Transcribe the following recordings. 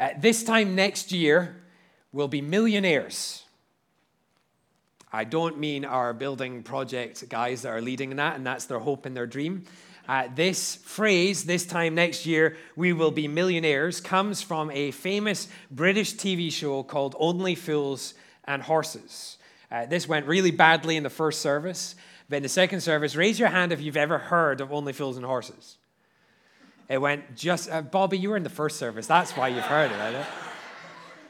Uh, this time next year, we'll be millionaires. I don't mean our building project guys that are leading that, and that's their hope and their dream. Uh, this phrase, this time next year, we will be millionaires, comes from a famous British TV show called Only Fools and Horses. Uh, this went really badly in the first service, but in the second service, raise your hand if you've ever heard of Only Fools and Horses. It went just, uh, Bobby, you were in the first service. That's why you've heard about it.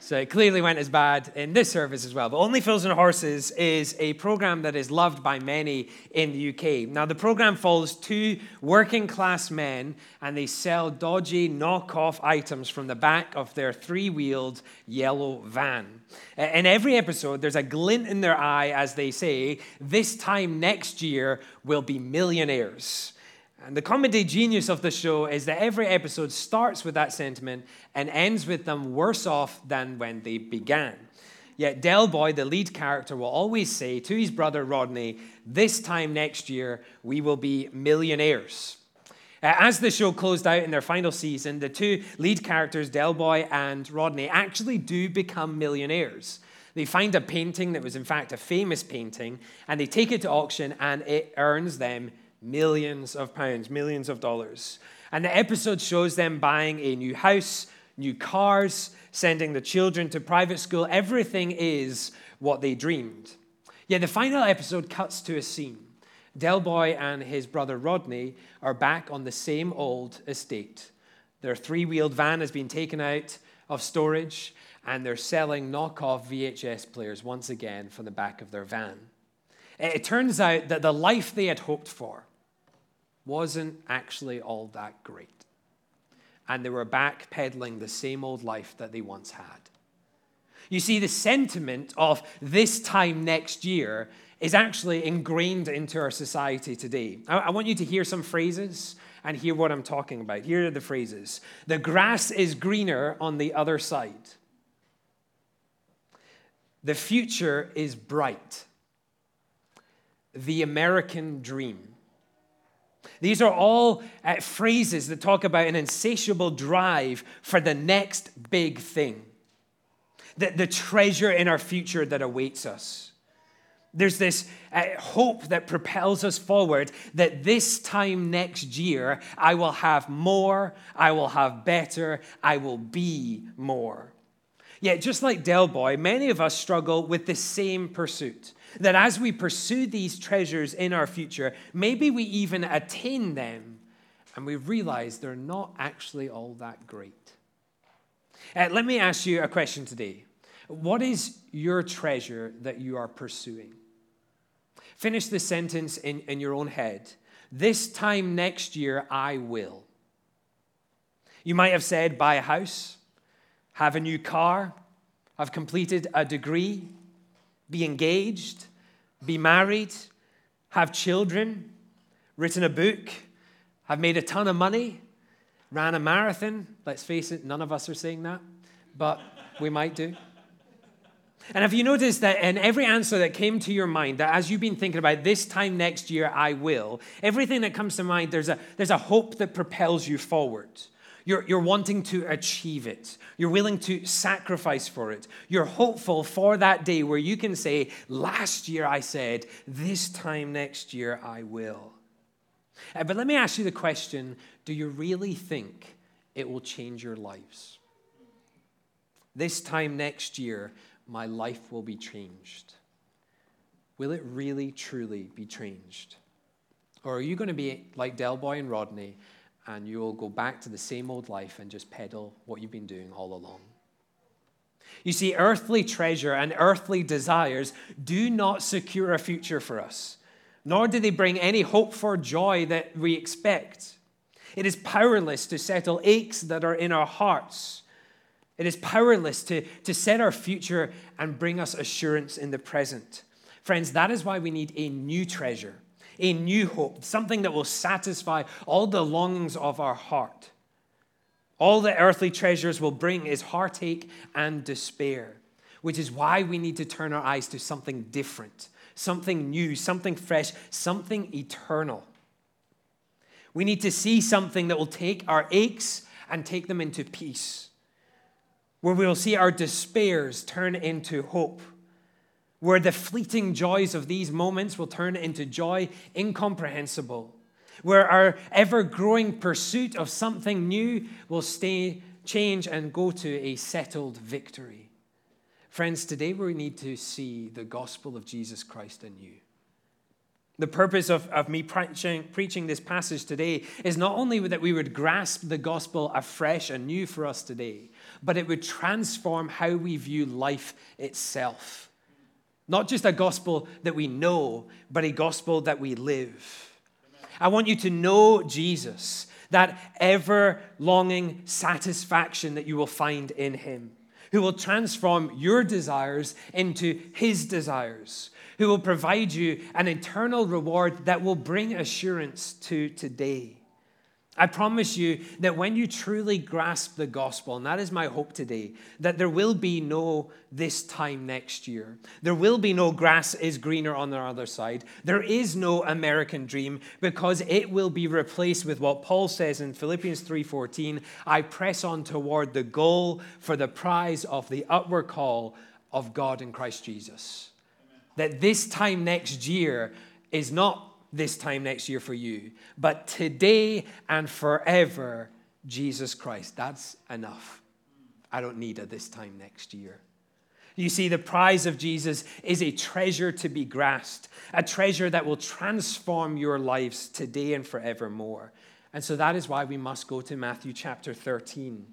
So it clearly went as bad in this service as well. But Only Fools and Horses is a program that is loved by many in the UK. Now, the program follows two working class men and they sell dodgy knockoff items from the back of their three wheeled yellow van. In every episode, there's a glint in their eye as they say, This time next year, we'll be millionaires. And the comedy genius of the show is that every episode starts with that sentiment and ends with them worse off than when they began. Yet Del Boy, the lead character, will always say to his brother Rodney, This time next year, we will be millionaires. Uh, as the show closed out in their final season, the two lead characters, Del Boy and Rodney, actually do become millionaires. They find a painting that was, in fact, a famous painting, and they take it to auction, and it earns them millions of pounds, millions of dollars. And the episode shows them buying a new house, new cars, sending the children to private school. Everything is what they dreamed. Yet the final episode cuts to a scene. Del Boy and his brother Rodney are back on the same old estate. Their three wheeled van has been taken out of storage, and they're selling knockoff VHS players once again from the back of their van. It turns out that the life they had hoped for, wasn't actually all that great. And they were backpedaling the same old life that they once had. You see, the sentiment of this time next year is actually ingrained into our society today. I, want you to hear some phrases and hear what I'm talking about. Here are the phrases The grass is greener on the other side, the future is bright, the American dream. These are all uh, phrases that talk about an insatiable drive for the next big thing, the, the treasure in our future that awaits us. There's this uh, hope that propels us forward that this time next year, I will have more, I will have better, I will be more. Yet, just like Del Boy, many of us struggle with the same pursuit. That as we pursue these treasures in our future, maybe we even attain them and we realize they're not actually all that great. Uh, let me ask you a question today. What is your treasure that you are pursuing? Finish the sentence in, in your own head. This time next year, I will. You might have said, buy a house, have a new car, have completed a degree, be engaged, be married, have children, written a book, have made a ton of money, ran a marathon. Let's face it, none of us are saying that, but we might do. And have you noticed that in every answer that came to your mind, that as you've been thinking about this time next year, I will, everything that comes to mind, there's a, there's a hope that propels you forward. You're, you're wanting to achieve it. You're willing to sacrifice for it. You're hopeful for that day where you can say, Last year I said, this time next year I will. Uh, but let me ask you the question do you really think it will change your lives? This time next year, my life will be changed. Will it really, truly be changed? Or are you going to be like Del Boy and Rodney and you'll go back to the same old life and just peddle what you've been doing all along. You see, earthly treasure and earthly desires do not secure a future for us, nor do they bring any hope for joy that we expect. It is powerless to settle aches that are in our hearts. It is powerless to, to set our future and bring us assurance in the present. Friends, that is why we need a new treasure a new hope, something that will satisfy all the longings of our heart. All the earthly treasures will bring is heartache and despair, which is why we need to turn our eyes to something different, something new, something fresh, something eternal. We need to see something that will take our aches and take them into peace. where we'll see our despairs turn into hope, where the fleeting joys of these moments will turn into joy incomprehensible, where our ever growing pursuit of something new will stay, change and go to a settled victory. Friends, today we need to see the gospel of Jesus Christ in you. The purpose of, of me preaching, preaching this passage today is not only that we would grasp the gospel afresh and new for us today, but it would transform how we view life itself. Not just a gospel that we know, but a gospel that we live. I want you to know Jesus, that ever longing satisfaction that you will find in him, who will transform your desires into his desires who will provide you an eternal reward that will bring assurance to today. I promise you that when you truly grasp the gospel, and that is my hope today, that there will be no this time next year. There will be no grass is greener on the other side. There is no American dream because it will be replaced with what Paul says in Philippians 3:14, I press on toward the goal for the prize of the upward call of God in Christ Jesus that this time next year is not this time next year for you, but today and forever, Jesus Christ. That's enough. I don't need a this time next year. You see, the prize of Jesus is a treasure to be grasped, a treasure that will transform your lives today and forevermore. And so that is why we must go to Matthew chapter 13.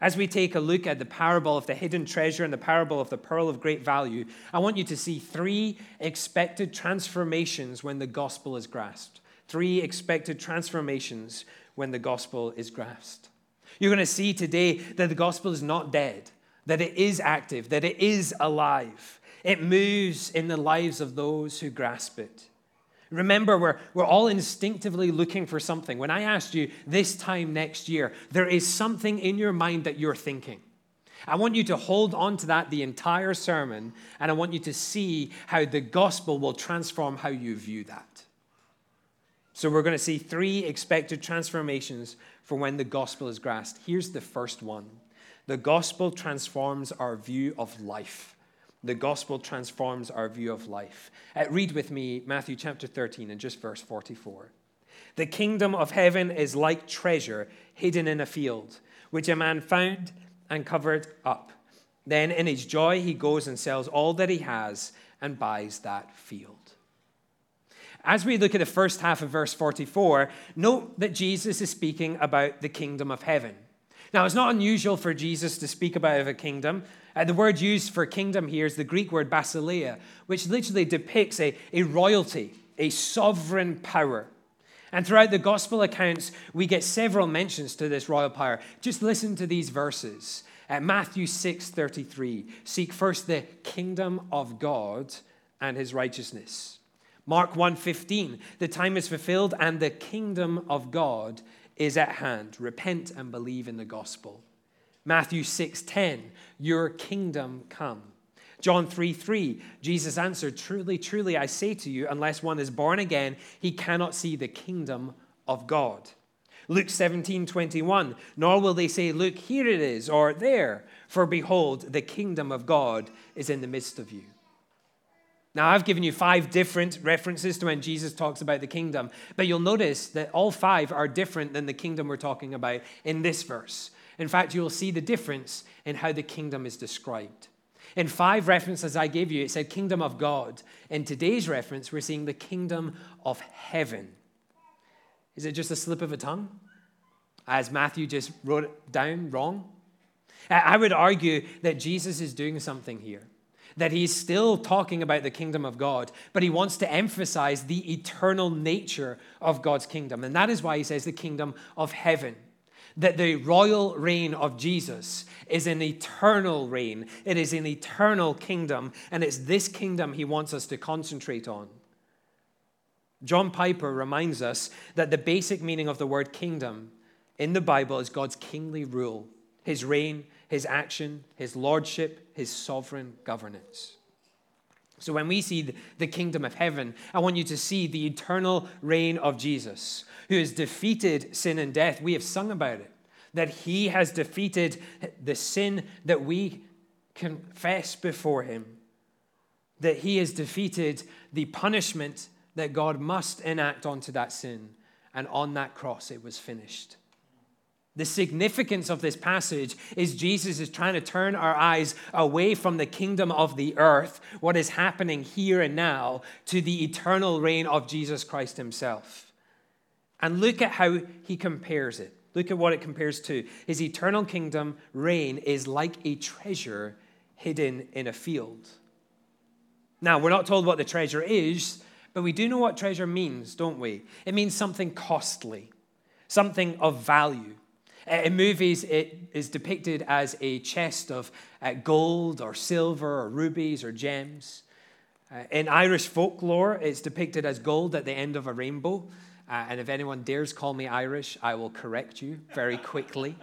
As we take a look at the parable of the hidden treasure and the parable of the pearl of great value, I want you to see three expected transformations when the gospel is grasped. Three expected transformations when the gospel is grasped. You're going to see today that the gospel is not dead, that it is active, that it is alive. It moves in the lives of those who grasp it. Remember, we're, we're all instinctively looking for something. When I asked you this time next year, there is something in your mind that you're thinking. I want you to hold on to that the entire sermon, and I want you to see how the gospel will transform how you view that. So, we're going to see three expected transformations for when the gospel is grasped. Here's the first one the gospel transforms our view of life the gospel transforms our view of life. Uh, read with me Matthew chapter 13 and just verse 44. The kingdom of heaven is like treasure hidden in a field, which a man found and covered up. Then in his joy, he goes and sells all that he has and buys that field. As we look at the first half of verse 44, note that Jesus is speaking about the kingdom of heaven. Now, it's not unusual for Jesus to speak about a kingdom. Uh, the word used for kingdom here is the Greek word basileia, which literally depicts a, a royalty, a sovereign power. And throughout the gospel accounts, we get several mentions to this royal power. Just listen to these verses. Uh, Matthew 6 33. Seek first the kingdom of God and his righteousness. Mark 1:15 The time is fulfilled and the kingdom of God is at hand. Repent and believe in the gospel. Matthew 6:10, your kingdom come. John 3 3, Jesus answered, Truly, truly, I say to you, unless one is born again, he cannot see the kingdom of God. Luke 17 21, nor will they say, Look, here it is, or there, for behold, the kingdom of God is in the midst of you. Now, I've given you five different references to when Jesus talks about the kingdom, but you'll notice that all five are different than the kingdom we're talking about in this verse. In fact, you'll see the difference in how the kingdom is described. In five references I gave you, it said kingdom of God. In today's reference, we're seeing the kingdom of heaven. Is it just a slip of a tongue? As Matthew just wrote it down wrong? I would argue that Jesus is doing something here. That he's still talking about the kingdom of God, but he wants to emphasize the eternal nature of God's kingdom. And that is why he says the kingdom of heaven that the royal reign of Jesus is an eternal reign. It is an eternal kingdom, and it's this kingdom he wants us to concentrate on. John Piper reminds us that the basic meaning of the word kingdom in the Bible is God's kingly rule, his reign, his action, his lordship, his sovereign governance. So when we see the kingdom of heaven, I want you to see the eternal reign of Jesus, who has defeated sin and death. We have sung about it. that he has defeated the sin that we confess before him, that he has defeated the punishment that God must enact onto that sin. And on that cross, it was finished. The significance of this passage is Jesus is trying to turn our eyes away from the kingdom of the earth, what is happening here and now, to the eternal reign of Jesus Christ himself. And look at how he compares it. Look at what it compares to. His eternal kingdom reign is like a treasure hidden in a field. Now, we're not told what the treasure is, but we do know what treasure means, don't we? It means something costly, something of value. Uh, in movies, it is depicted as a chest of uh, gold or silver or rubies or gems. Uh, in Irish folklore, it's depicted as gold at the end of a rainbow. And if anyone dares call me Irish, I will correct you very quickly.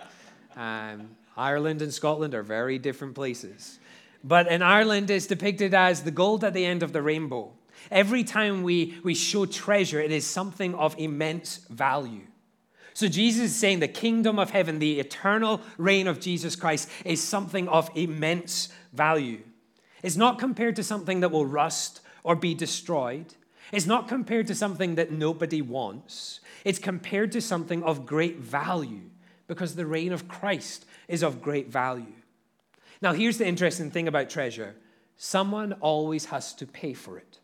Um, Ireland and Scotland are very different places. But in Ireland, it's depicted as the gold at the end of the rainbow. Every time we, we show treasure, it is something of immense value. So Jesus is saying the kingdom of heaven, the eternal reign of Jesus Christ, is something of immense value. It's not compared to something that will rust or be destroyed. It's not compared to something that nobody wants. It's compared to something of great value because the reign of Christ is of great value. Now, here's the interesting thing about treasure someone always has to pay for it.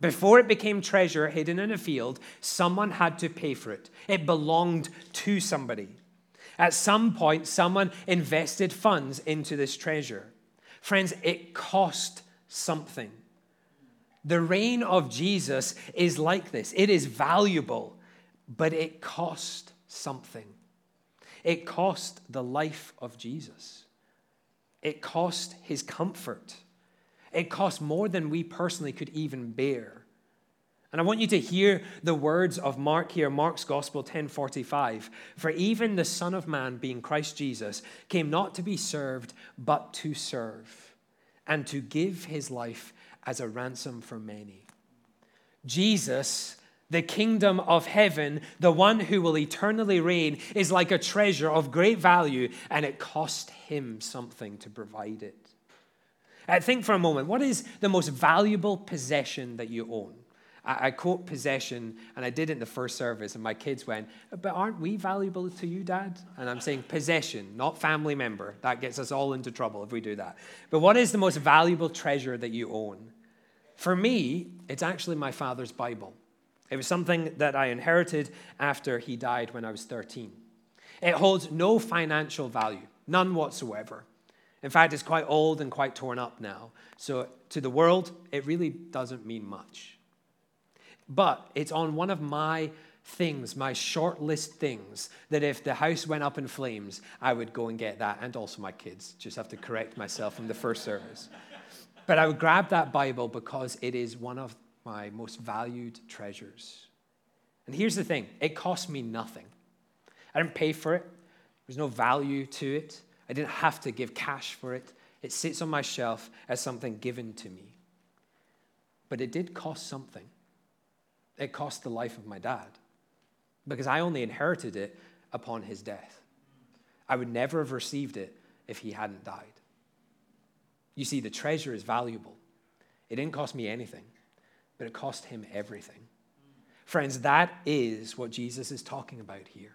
Before it became treasure hidden in a field, someone had to pay for it. It belonged to somebody. At some point, someone invested funds into this treasure. Friends, it cost something. The reign of Jesus is like this it is valuable, but it cost something. It cost the life of Jesus, it cost his comfort. It cost more than we personally could even bear. And I want you to hear the words of Mark here, Mark's Gospel 10:45. For even the Son of Man, being Christ Jesus, came not to be served, but to serve, and to give his life as a ransom for many. Jesus, the kingdom of heaven, the one who will eternally reign, is like a treasure of great value, and it cost him something to provide it. Uh, think for a moment what is the most valuable possession that you own? I, I quote possession, and I did it in the first service, and my kids went, But aren't we valuable to you, Dad? And I'm saying possession, not family member. That gets us all into trouble if we do that. But what is the most valuable treasure that you own? For me, it's actually my father's Bible. It was something that I inherited after he died when I was 13. It holds no financial value, none whatsoever. In fact, it's quite old and quite torn up now. So to the world, it really doesn't mean much. But it's on one of my things, my short list things, that if the house went up in flames, I would go and get that, and also my kids. Just have to correct myself from the first service. But I would grab that Bible because it is one of my most valued treasures. And here's the thing it cost me nothing. I didn't pay for it, there's no value to it. I didn't have to give cash for it. It sits on my shelf as something given to me. But it did cost something. It cost the life of my dad because I only inherited it upon his death. I would never have received it if he hadn't died. You see, the treasure is valuable. It didn't cost me anything, but it cost him everything. Friends, that is what Jesus is talking about here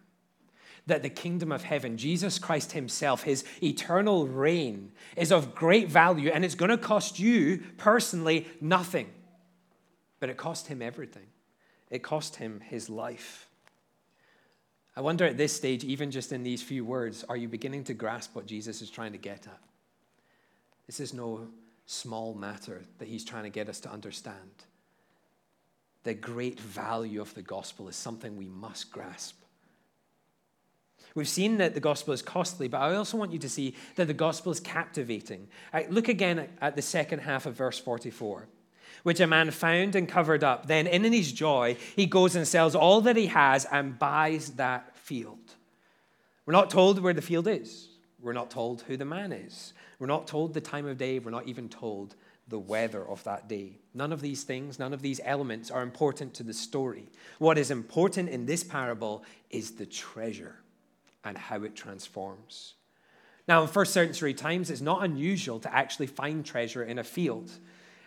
that the kingdom of heaven, Jesus Christ Himself, His eternal reign, is of great value and it's going to cost you personally nothing. But it cost Him everything, it cost Him His life. I wonder at this stage, even just in these few words, are you beginning to grasp what Jesus is trying to get at? This is no small matter that He's trying to get us to understand. The great value of the gospel is something we must grasp. We've seen that the gospel is costly, but I also want you to see that the gospel is captivating. Look again at the second half of verse 44. Which a man found and covered up. Then, in his joy, he goes and sells all that he has and buys that field. We're not told where the field is. We're not told who the man is. We're not told the time of day. We're not even told the weather of that day. None of these things, none of these elements are important to the story. What is important in this parable is the treasure. And how it transforms. Now, in first century times, it's not unusual to actually find treasure in a field.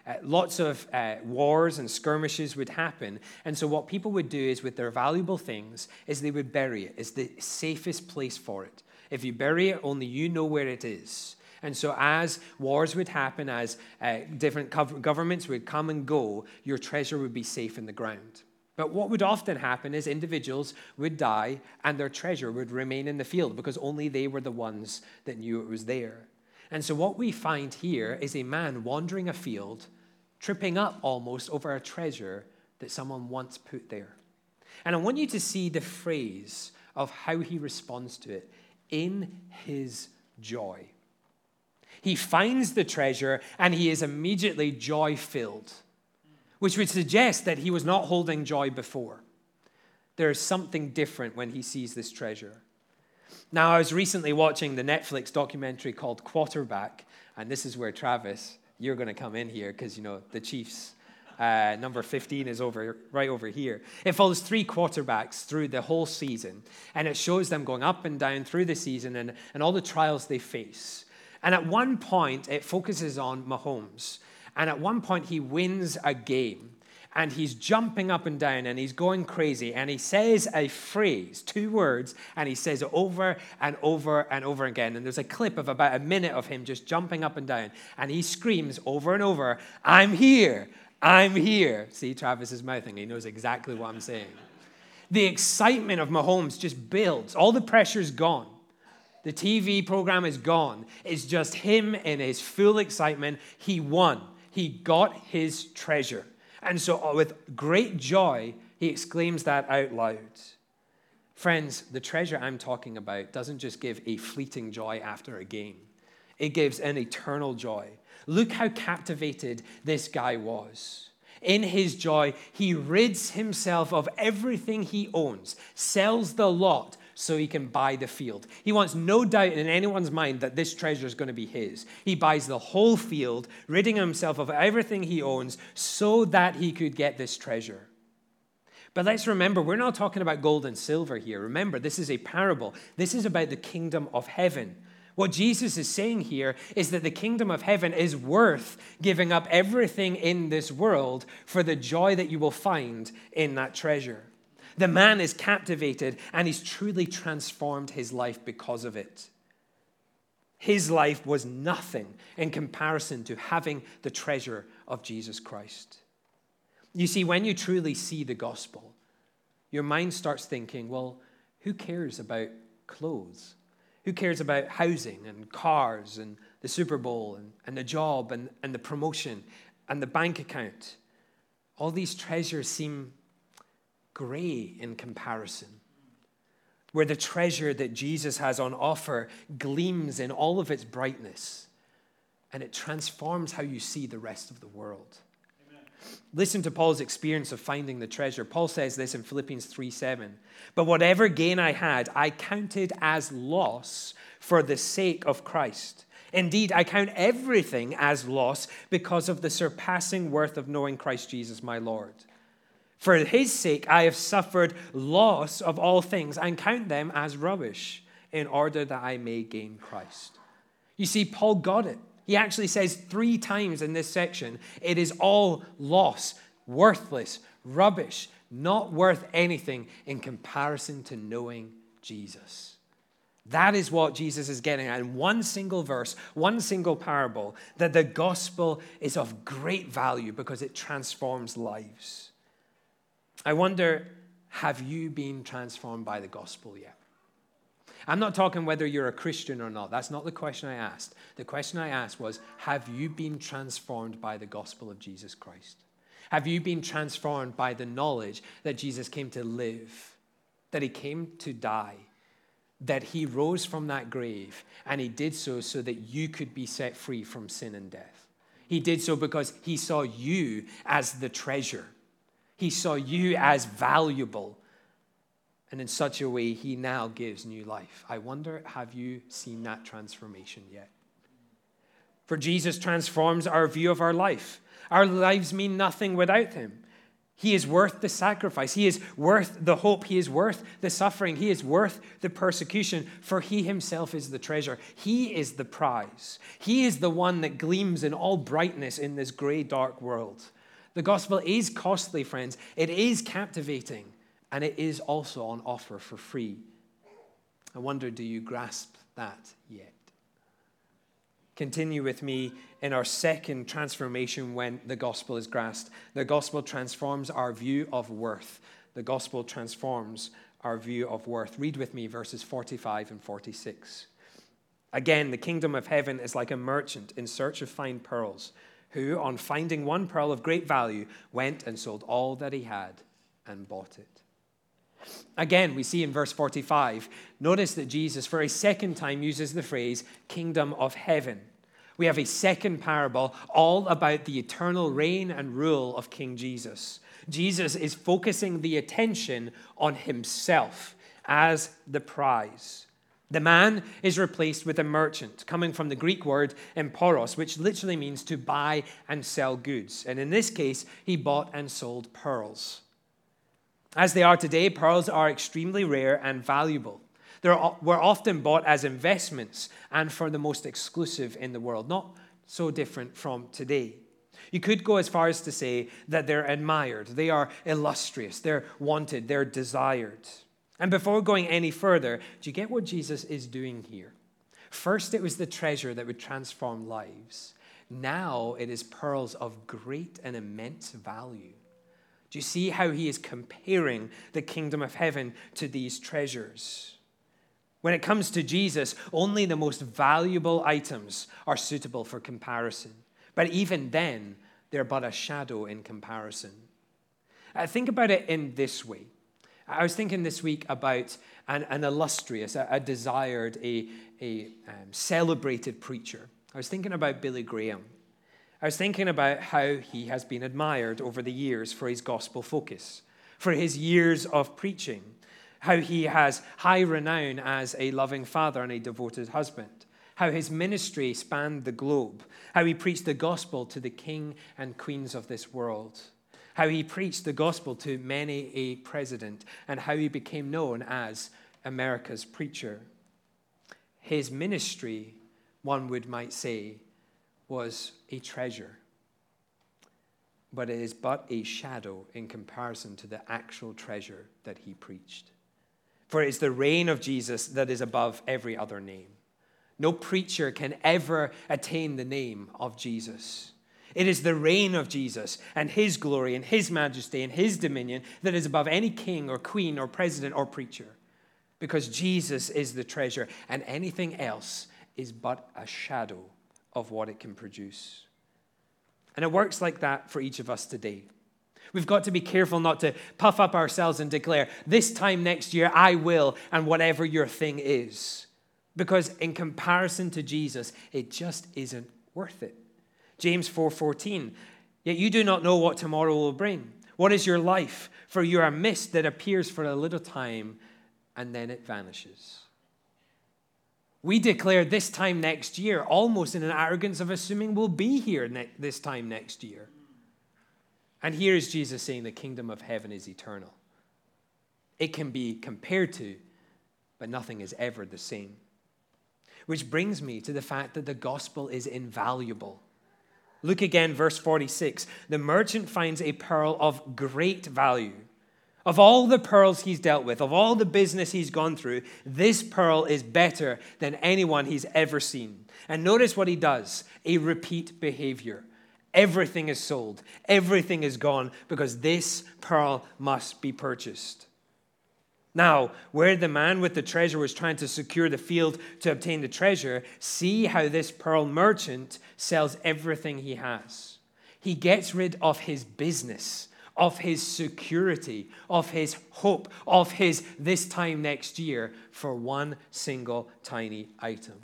Uh, lots of uh, wars and skirmishes would happen. And so, what people would do is, with their valuable things, is they would bury it. It's the safest place for it. If you bury it, only you know where it is. And so, as wars would happen, as uh, different governments would come and go, your treasure would be safe in the ground. But what would often happen is individuals would die and their treasure would remain in the field because only they were the ones that knew it was there. And so, what we find here is a man wandering a field, tripping up almost over a treasure that someone once put there. And I want you to see the phrase of how he responds to it in his joy. He finds the treasure and he is immediately joy filled, which would suggest that he was not holding joy before. There is something different when he sees this treasure. Now, I was recently watching the Netflix documentary called Quarterback, and this is where Travis, you're going to come in here because, you know, the Chiefs. Uh, number 15 is over right over here. It follows three quarterbacks through the whole season, and it shows them going up and down through the season and, and all the trials they face. And at one point, it focuses on Mahomes. And at one point, he wins a game and he's jumping up and down and he's going crazy and he says a phrase, two words, and he says it over and over and over again. And there's a clip of about a minute of him just jumping up and down and he screams over and over, I'm here, I'm here. See, Travis is mouthing, he knows exactly what I'm saying. The excitement of Mahomes just builds, all the pressure's gone. The TV program is gone. It's just him in his full excitement. He won. He got his treasure. And so, uh, with great joy, he exclaims that out loud. Friends, the treasure I'm talking about doesn't just give a fleeting joy after a game, it gives an eternal joy. Look how captivated this guy was. In his joy, he rids himself of everything he owns, sells the lot, so he can buy the field. He wants no doubt in anyone's mind that this treasure is going to be his. He buys the whole field, ridding himself of everything he owns so that he could get this treasure. But let's remember, we're not talking about gold and silver here. Remember, this is a parable. This is about the kingdom of heaven. What Jesus is saying here is that the kingdom of heaven is worth giving up everything in this world for the joy that you will find in that treasure. The man is captivated and he's truly transformed his life because of it. His life was nothing in comparison to having the treasure of Jesus Christ. You see, when you truly see the gospel, your mind starts thinking, well, who cares about clothes? Who cares about housing and cars and the Super Bowl and, and the job and, and the promotion and the bank account? All these treasures seem gray in comparison, where the treasure that Jesus has on offer gleams in all of its brightness, and it transforms how you see the rest of the world. Amen. Listen to Paul's experience of finding the treasure. Paul says this in Philippians 3 7. But whatever gain I had, I counted as loss for the sake of Christ. Indeed, I count everything as loss because of the surpassing worth of knowing Christ Jesus my Lord. For his sake, I have suffered loss of all things and count them as rubbish in order that I may gain Christ. You see, Paul got it. He actually says three times in this section it is all loss, worthless, rubbish, not worth anything in comparison to knowing Jesus. That is what Jesus is getting at in one single verse, one single parable, that the gospel is of great value because it transforms lives. I wonder, have you been transformed by the gospel yet? I'm not talking whether you're a Christian or not. That's not the question I asked. The question I asked was Have you been transformed by the gospel of Jesus Christ? Have you been transformed by the knowledge that Jesus came to live, that he came to die, that he rose from that grave, and he did so so that you could be set free from sin and death? He did so because he saw you as the treasure he saw you as valuable. And in such a way, he now gives new life. I wonder, have you seen that transformation yet? For Jesus transforms our view of our life. Our lives mean nothing without him. He is worth the sacrifice. He is worth the hope. He is worth the suffering. He is worth the persecution, for he himself is the treasure. He is the prize. He is the one that gleams in all brightness in this gray, dark world. The gospel is costly, friends. It is captivating, and it is also on offer for free. I wonder, do you grasp that yet? Continue with me in our second transformation when the gospel is grasped. The gospel transforms our view of worth. The gospel transforms our view of worth. Read with me verses 45 and 46. Again, the kingdom of heaven is like a merchant in search of fine pearls, who, on finding one pearl of great value, went and sold all that he had and bought it. Again, we see in verse 45, notice that Jesus, for a second time, uses the phrase kingdom of heaven. We have a second parable all about the eternal reign and rule of King Jesus. Jesus is focusing the attention on himself as the prize. The man is replaced with a merchant, coming from the Greek word emporos, which literally means to buy and sell goods. And in this case, he bought and sold pearls. As they are today, pearls are extremely rare and valuable. They were often bought as investments and for the most exclusive in the world, not so different from today. You could go as far as to say that they're admired, they are illustrious, they're wanted, they're desired. And before going any further, do you get what Jesus is doing here? First, it was the treasure that would transform lives. Now it is pearls of great and immense value. Do you see how he is comparing the kingdom of heaven to these treasures? When it comes to Jesus, only the most valuable items are suitable for comparison. But even then, they're but a shadow in comparison. Uh, think about it in this way. I was thinking this week about an, an illustrious, a, a, desired, a, a um, celebrated preacher. I was thinking about Billy Graham. I was thinking about how he has been admired over the years for his gospel focus, for his years of preaching, how he has high renown as a loving father and a devoted husband, how his ministry spanned the globe, how he preached the gospel to the king and queens of this world, how he preached the gospel to many a president, and how he became known as America's preacher. His ministry, one would might say, was a treasure, but it is but a shadow in comparison to the actual treasure that he preached. For it is the reign of Jesus that is above every other name. No preacher can ever attain the name of Jesus. It is the reign of Jesus and his glory and his majesty and his dominion that is above any king or queen or president or preacher. Because Jesus is the treasure, and anything else is but a shadow of what it can produce. And it works like that for each of us today. We've got to be careful not to puff up ourselves and declare, this time next year I will, and whatever your thing is. Because in comparison to Jesus, it just isn't worth it. James 4:14, yet you do not know what tomorrow will bring. What is your life? For you are a mist that appears for a little time and then it vanishes. We declare this time next year, almost in an arrogance of assuming we'll be here ne- this time next year. And here is Jesus saying the kingdom of heaven is eternal. It can be compared to, but nothing is ever the same. Which brings me to the fact that the gospel is invaluable. Look again, verse 46. The merchant finds a pearl of great value. Of all the pearls he's dealt with, of all the business he's gone through, this pearl is better than anyone he's ever seen. And notice what he does a repeat behavior. Everything is sold, everything is gone because this pearl must be purchased. Now, where the man with the treasure was trying to secure the field to obtain the treasure, see how this pearl merchant sells everything he has. He gets rid of his business of his security, of his hope, of his this time next year for one single tiny item.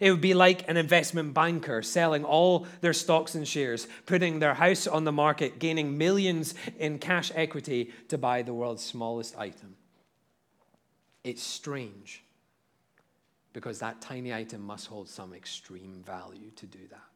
It would be like an investment banker selling all their stocks and shares, putting their house on the market, gaining millions in cash equity to buy the world's smallest item. It's strange because that tiny item must hold some extreme value to do that.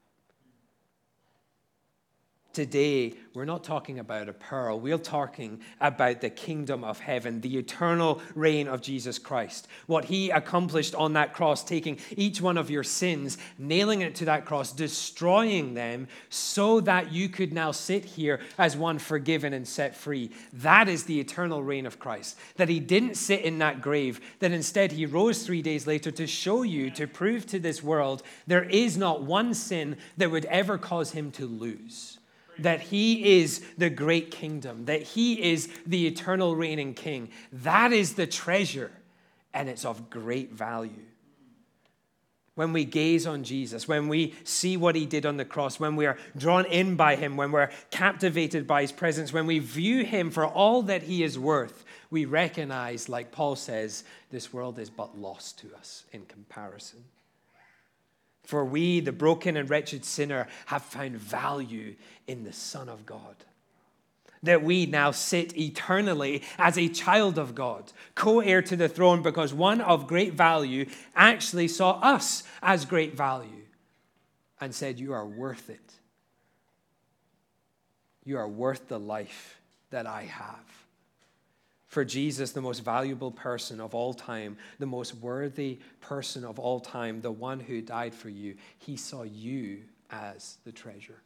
Today, we're not talking about a pearl. We're talking about the kingdom of heaven, the eternal reign of Jesus Christ. What he accomplished on that cross, taking each one of your sins, nailing it to that cross, destroying them, so that you could now sit here as one forgiven and set free. That is the eternal reign of Christ. That he didn't sit in that grave, that instead he rose three days later to show you, to prove to this world, there is not one sin that would ever cause him to lose that he is the great kingdom, that he is the eternal reigning king. That is the treasure, and it's of great value. When we gaze on Jesus, when we see what he did on the cross, when we are drawn in by him, when we're captivated by his presence, when we view him for all that he is worth, we recognize, like Paul says, this world is but lost to us in comparison. For we, the broken and wretched sinner, have found value in the Son of God. That we now sit eternally as a child of God, co heir to the throne, because one of great value actually saw us as great value and said, You are worth it. You are worth the life that I have for Jesus, the most valuable person of all time, the most worthy person of all time, the one who died for you, he saw you as the treasure.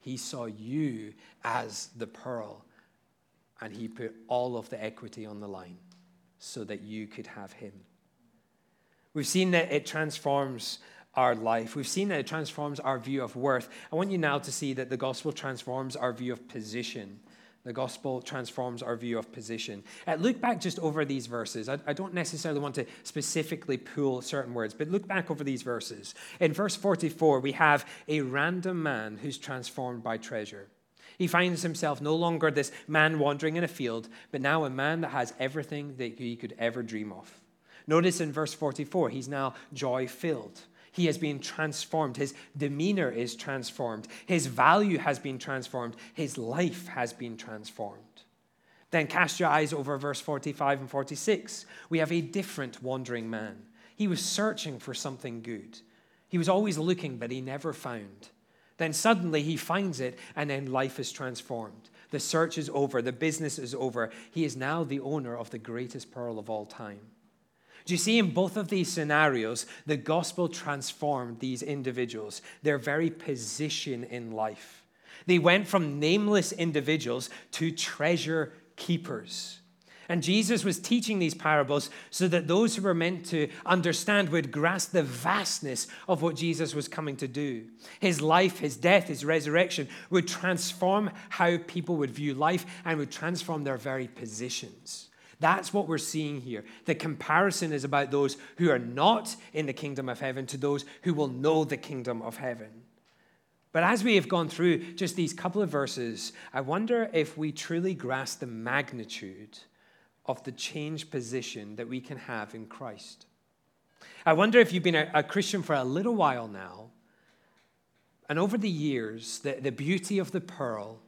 He saw you as the pearl, and he put all of the equity on the line so that you could have him. We've seen that it transforms our life. We've seen that it transforms our view of worth. I want you now to see that the gospel transforms our view of position. The gospel transforms our view of position. Uh, look back just over these verses. I, I, don't necessarily want to specifically pull certain words, but look back over these verses. In verse 44, we have a random man who's transformed by treasure. He finds himself no longer this man wandering in a field, but now a man that has everything that he could ever dream of. Notice in verse 44, he's now joy filled. He has been transformed. His demeanor is transformed. His value has been transformed. His life has been transformed. Then cast your eyes over verse 45 and 46. We have a different wandering man. He was searching for something good. He was always looking, but he never found. Then suddenly he finds it, and then life is transformed. The search is over, the business is over. He is now the owner of the greatest pearl of all time. Do you see in both of these scenarios, the gospel transformed these individuals, their very position in life? They went from nameless individuals to treasure keepers. And Jesus was teaching these parables so that those who were meant to understand would grasp the vastness of what Jesus was coming to do. His life, his death, his resurrection would transform how people would view life and would transform their very positions. That's what we're seeing here. The comparison is about those who are not in the kingdom of heaven to those who will know the kingdom of heaven. But as we have gone through just these couple of verses, I wonder if we truly grasp the magnitude of the changed position that we can have in Christ. I wonder if you've been a, a Christian for a little while now, and over the years, the, the beauty of the pearl,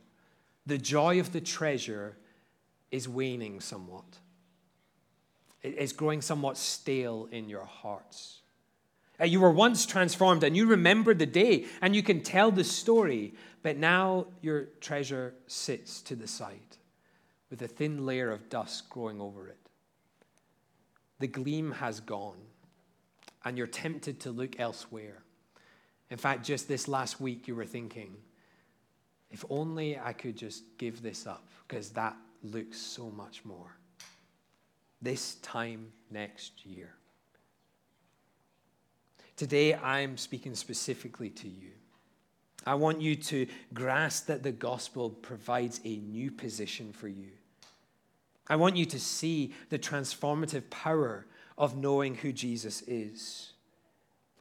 the joy of the treasure, is waning somewhat. It's growing somewhat stale in your hearts. Uh, you were once transformed and you remember the day and you can tell the story, but now your treasure sits to the side with a thin layer of dust growing over it. The gleam has gone and you're tempted to look elsewhere. In fact, just this last week, you were thinking, if only I could just give this up, because that looks so much more. This time next year. Today, I'm speaking specifically to you. I want you to grasp that the gospel provides a new position for you. I want you to see the transformative power of knowing who Jesus is.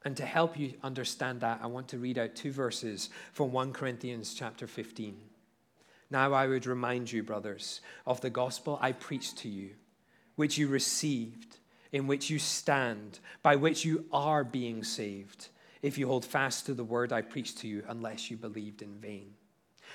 And to help you understand that, I want to read out two verses from 1 Corinthians chapter 15. Now I would remind you, brothers, of the gospel I preached to you, which you received, in which you stand, by which you are being saved, if you hold fast to the word I preached to you, unless you believed in vain.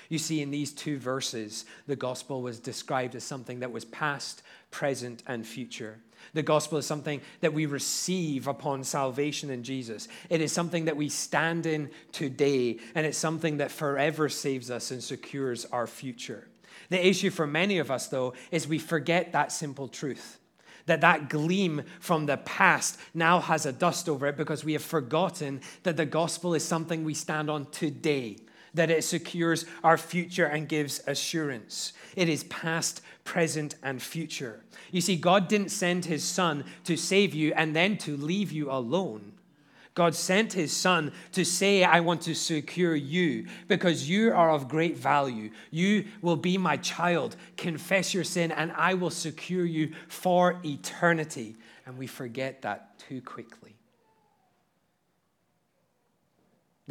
You see, in these two verses, the gospel was described as something that was past, present, and future. The gospel is something that we receive upon salvation in Jesus. It is something that we stand in today, and it's something that forever saves us and secures our future. The issue for many of us, though, is we forget that simple truth. That that gleam from the past now has a dust over it because we have forgotten that the gospel is something we stand on today that it secures our future and gives assurance. It is past, present, and future. You see, God didn't send his son to save you and then to leave you alone. God sent his son to say, I want to secure you because you are of great value. You will be my child. Confess your sin, and I will secure you for eternity. And we forget that too quickly.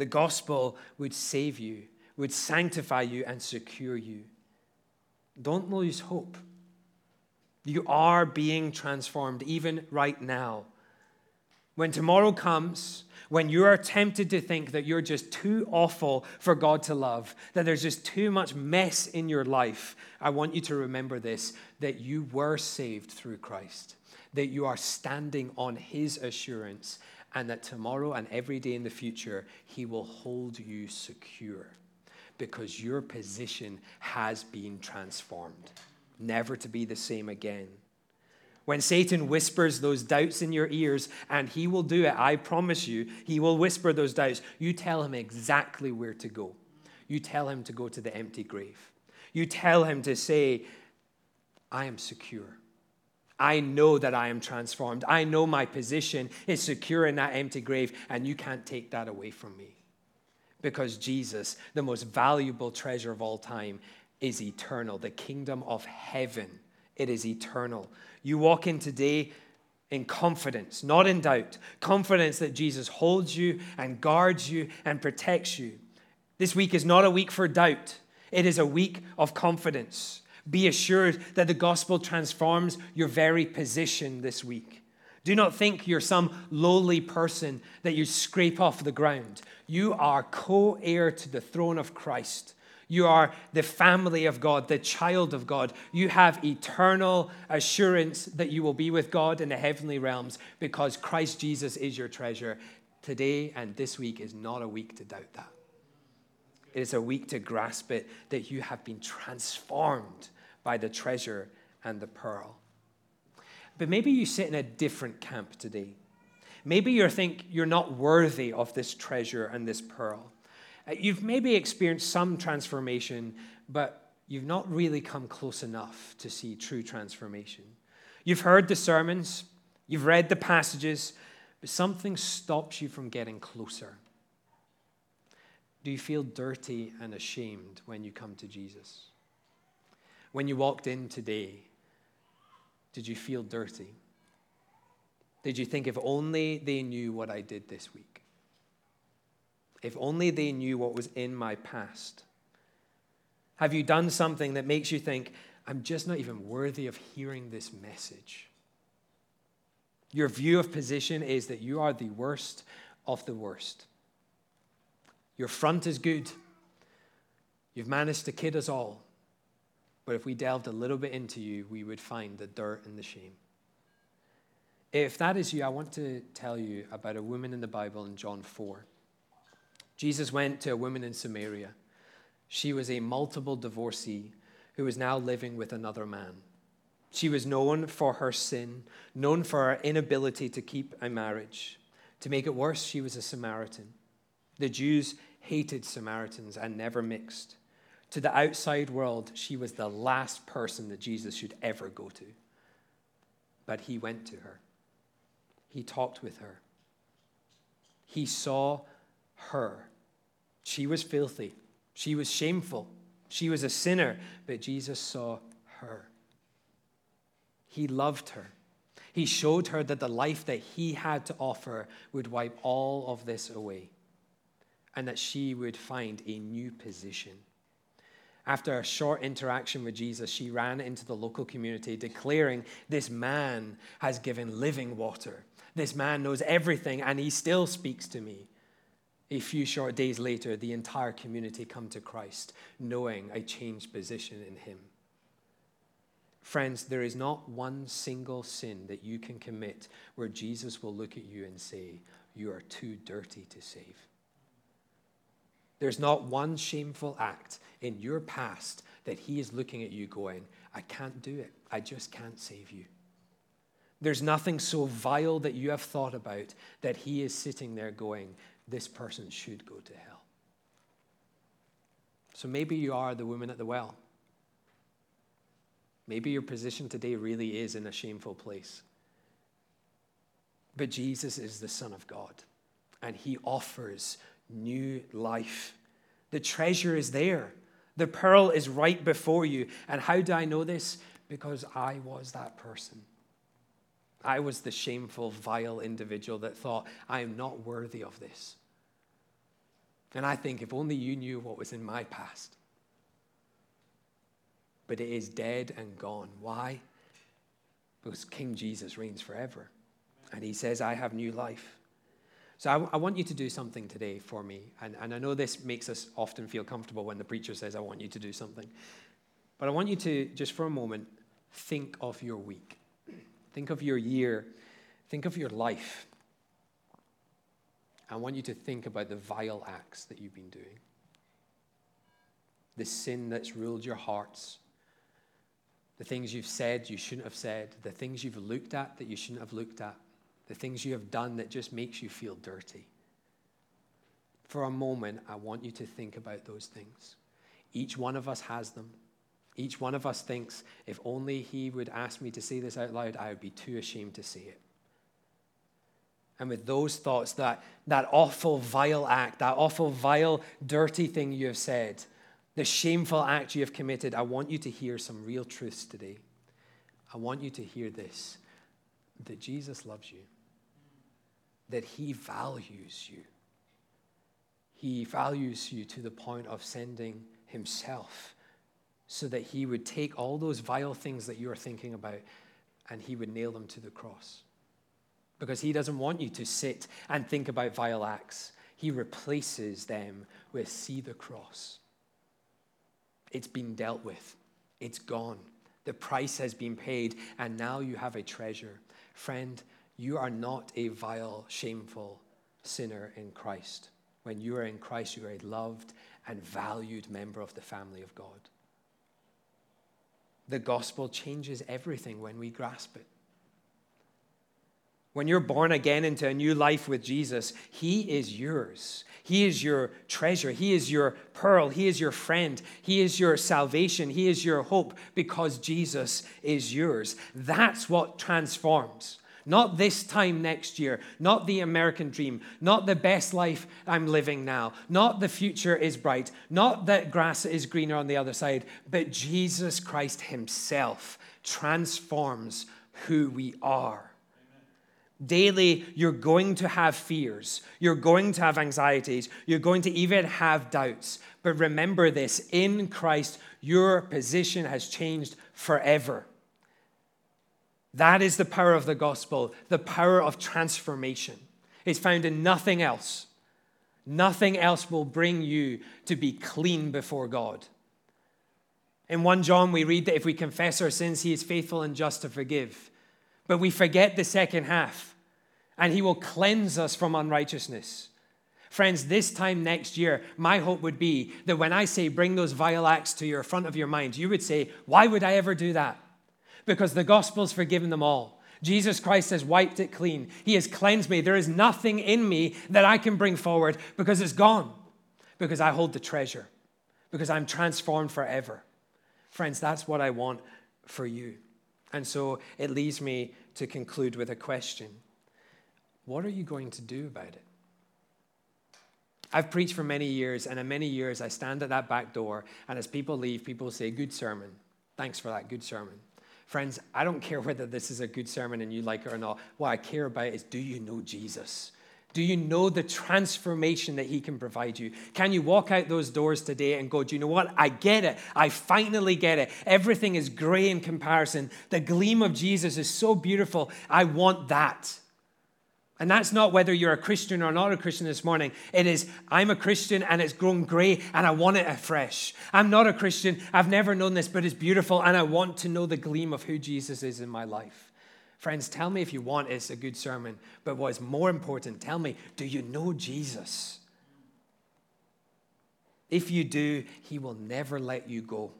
The gospel would save you, would sanctify you, and secure you. Don't lose hope. You are being transformed even right now. When tomorrow comes, when you are tempted to think that you're just too awful for God to love, that there's just too much mess in your life, I want you to remember this that you were saved through Christ, that you are standing on His assurance, and that tomorrow and every day in the future, He will hold you secure because your position has been transformed, never to be the same again. When Satan whispers those doubts in your ears, and he will do it, I promise you, he will whisper those doubts, you tell him exactly where to go. You tell him to go to the empty grave. You tell him to say, I am secure. I know that I am transformed. I know my position is secure in that empty grave, and you can't take that away from me. Because Jesus, the most valuable treasure of all time, is eternal. The kingdom of heaven, it is eternal. You walk in today in confidence, not in doubt. Confidence that Jesus holds you and guards you and protects you. This week is not a week for doubt, it is a week of confidence. Be assured that the gospel transforms your very position this week. Do not think you're some lowly person that you scrape off the ground. You are co heir to the throne of Christ. You are the family of God, the child of God. You have eternal assurance that you will be with God in the heavenly realms because Christ Jesus is your treasure. Today and this week is not a week to doubt that. It is a week to grasp it that you have been transformed by the treasure and the pearl. But maybe you sit in a different camp today. Maybe you think you're not worthy of this treasure and this pearl. Uh, you've maybe experienced some transformation, but you've not really come close enough to see true transformation. You've heard the sermons, you've read the passages, but something stops you from getting closer. Do you feel dirty and ashamed when you come to Jesus? When you walked in today, did you feel dirty? Did you think, if only they knew what I did this week? If only they knew what was in my past? Have you done something that makes you think, I'm just not even worthy of hearing this message? Your view of position is that you are the worst of the worst. Your front is good. You've managed to kid us all. But if we delved a little bit into you, we would find the dirt and the shame. If that is you, I want to tell you about a woman in the Bible in John 4. Jesus went to a woman in Samaria. She was a multiple divorcee who was now living with another man. She was known for her sin, known for her inability to keep a marriage. To make it worse, she was a Samaritan. The Jews hated Samaritans and never mixed. To the outside world, she was the last person that Jesus should ever go to. But he went to her, he talked with her, he saw her. She was filthy, she was shameful, she was a sinner, but Jesus saw her. He loved her. He showed her that the life that he had to offer would wipe all of this away and that she would find a new position. After a short interaction with Jesus, she ran into the local community declaring, This man has given living water. This man knows everything, and he still speaks to me. a few short days later, the entire community come to Christ, knowing a changed position in Him. Friends, there is not one single sin that you can commit where Jesus will look at you and say, You are too dirty to save. There's not one shameful act in your past that He is looking at you going, I can't do it. I just can't save you. There's nothing so vile that you have thought about that He is sitting there going, This person should go to hell. So maybe you are the woman at the well. Maybe your position today really is in a shameful place. But Jesus is the Son of God, and He offers new life. The treasure is there, the pearl is right before you. And how do I know this? Because I was that person. I was the shameful, vile individual that thought, I am not worthy of this. And I think if only you knew what was in my past but it is dead and gone. Why? Because King Jesus reigns forever. And he says, I have new life. So I, I, want you to do something today for me. And, and I know this makes us often feel comfortable when the preacher says, I want you to do something. But I want you to, just for a moment, think of your week. Think of your year. Think of your life. I want you to think about the vile acts that you've been doing, the sin that's ruled your hearts, the things you've said you shouldn't have said, the things you've looked at that you shouldn't have looked at, the things you have done that just makes you feel dirty. For a moment, I want you to think about those things. Each one of us has them. Each one of us thinks, if only he would ask me to say this out loud, I would be too ashamed to say it. And with those thoughts, that, that awful, vile act, that awful, vile, dirty thing you have said, the shameful act you have committed, I want you to hear some real truths today. I want you to hear this that Jesus loves you, that he values you. He values you to the point of sending himself so that he would take all those vile things that you are thinking about and he would nail them to the cross. Because he doesn't want you to sit and think about vile acts, he replaces them with see the cross. It's been dealt with, it's gone. The price has been paid, and now you have a treasure. Friend, you are not a vile, shameful sinner in Christ. When you are in Christ, you are a loved and valued member of the family of God. The gospel changes everything when we grasp it. When you're born again into a new life with Jesus, He is yours. He is your treasure. He is your pearl. He is your friend. He is your salvation. He is your hope because Jesus is yours. That's what transforms. Not this time next year, not the American dream, not the best life I'm living now, not the future is bright, not that grass is greener on the other side, but Jesus Christ Himself transforms who we are. Daily, you're going to have fears. You're going to have anxieties. You're going to even have doubts. But remember this in Christ, your position has changed forever. That is the power of the gospel, the power of transformation. It's found in nothing else. Nothing else will bring you to be clean before God. In 1 John, we read that if we confess our sins, he is faithful and just to forgive. But we forget the second half and he will cleanse us from unrighteousness. Friends, this time next year, my hope would be that when I say bring those vile acts to your front of your mind, you would say, Why would I ever do that? Because the gospel's forgiven them all. Jesus Christ has wiped it clean. He has cleansed me. There is nothing in me that I can bring forward because it's gone, because I hold the treasure, because I'm transformed forever. Friends, that's what I want for you. And so it leads me to conclude with a question. What are you going to do about it? I've preached for many years, and in many years, I stand at that back door, and as people leave, people say, Good sermon. Thanks for that, good sermon. Friends, I don't care whether this is a good sermon and you like it or not. What I care about is do you know Jesus? Do you know the transformation that He can provide you? Can you walk out those doors today and go, Do you know what? I get it. I finally get it. Everything is gray in comparison. The gleam of Jesus is so beautiful. I want that. And that's not whether you're a Christian or not a Christian this morning. It is, I'm a Christian and it's grown gray and I want it afresh. I'm not a Christian. I've never known this, but it's beautiful and I want to know the gleam of who Jesus is in my life. Friends, tell me if you want it's a good sermon. But what is more important, tell me, do you know Jesus? If you do, he will never let you go.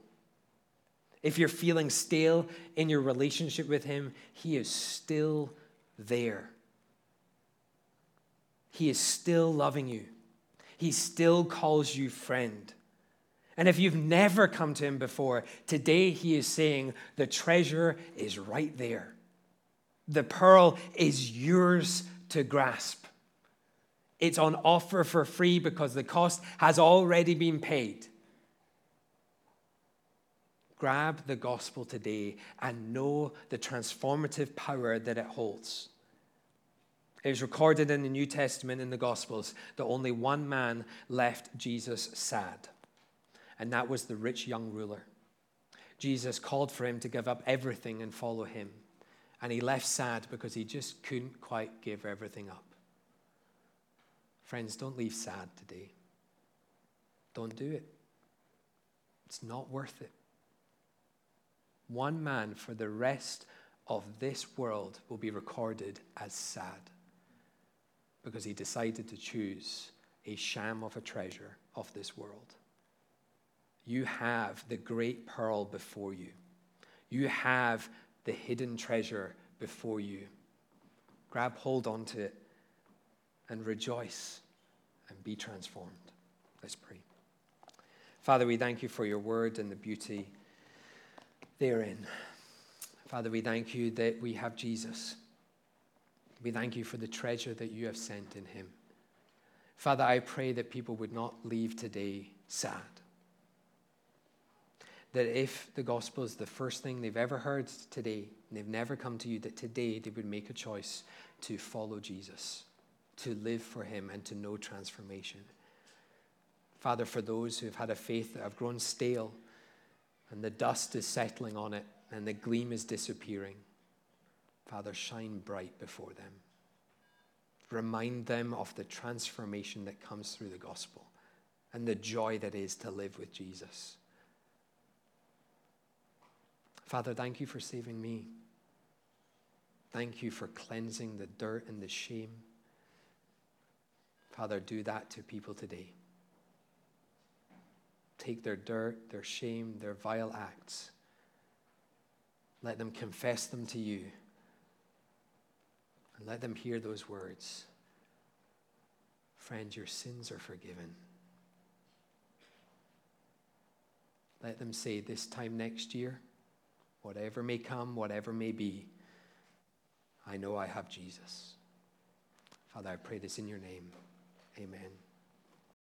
If you're feeling stale in your relationship with him, he is still there. He is still loving you. He still calls you friend. And if you've never come to him before, today he is saying the treasure is right there. The pearl is yours to grasp. It's on offer for free because the cost has already been paid. Grab the gospel today and know the transformative power that it holds. It is recorded in the New Testament in the Gospels that only one man left Jesus sad, and that was the rich young ruler. Jesus called for him to give up everything and follow him, and he left sad because he just couldn't quite give everything up. Friends, don't leave sad today. Don't do it. It's not worth it. One man for the rest of this world will be recorded as sad because he decided to choose a sham of a treasure of this world. You have the great pearl before you. You have the hidden treasure before you. Grab hold onto it and rejoice and be transformed. Let's pray. Father, we thank you for your word and the beauty therein. Father, we thank you that we have Jesus we thank you for the treasure that you have sent in him. Father, I pray that people would not leave today sad. That if the gospel is the first thing they've ever heard today, and they've never come to you, that today they would make a choice to follow Jesus, to live for him, and to know transformation. Father, for those who have had a faith that have grown stale, and the dust is settling on it, and the gleam is disappearing. Father, shine bright before them. Remind them of the transformation that comes through the gospel and the joy that is to live with Jesus. Father, thank you for saving me. Thank you for cleansing the dirt and the shame. Father, do that to people today. Take their dirt, their shame, their vile acts. Let them confess them to you and let them hear those words Friend, your sins are forgiven. Let them say this time next year, whatever may come, whatever may be, I know I have Jesus. Father, I pray this in your name. Amen.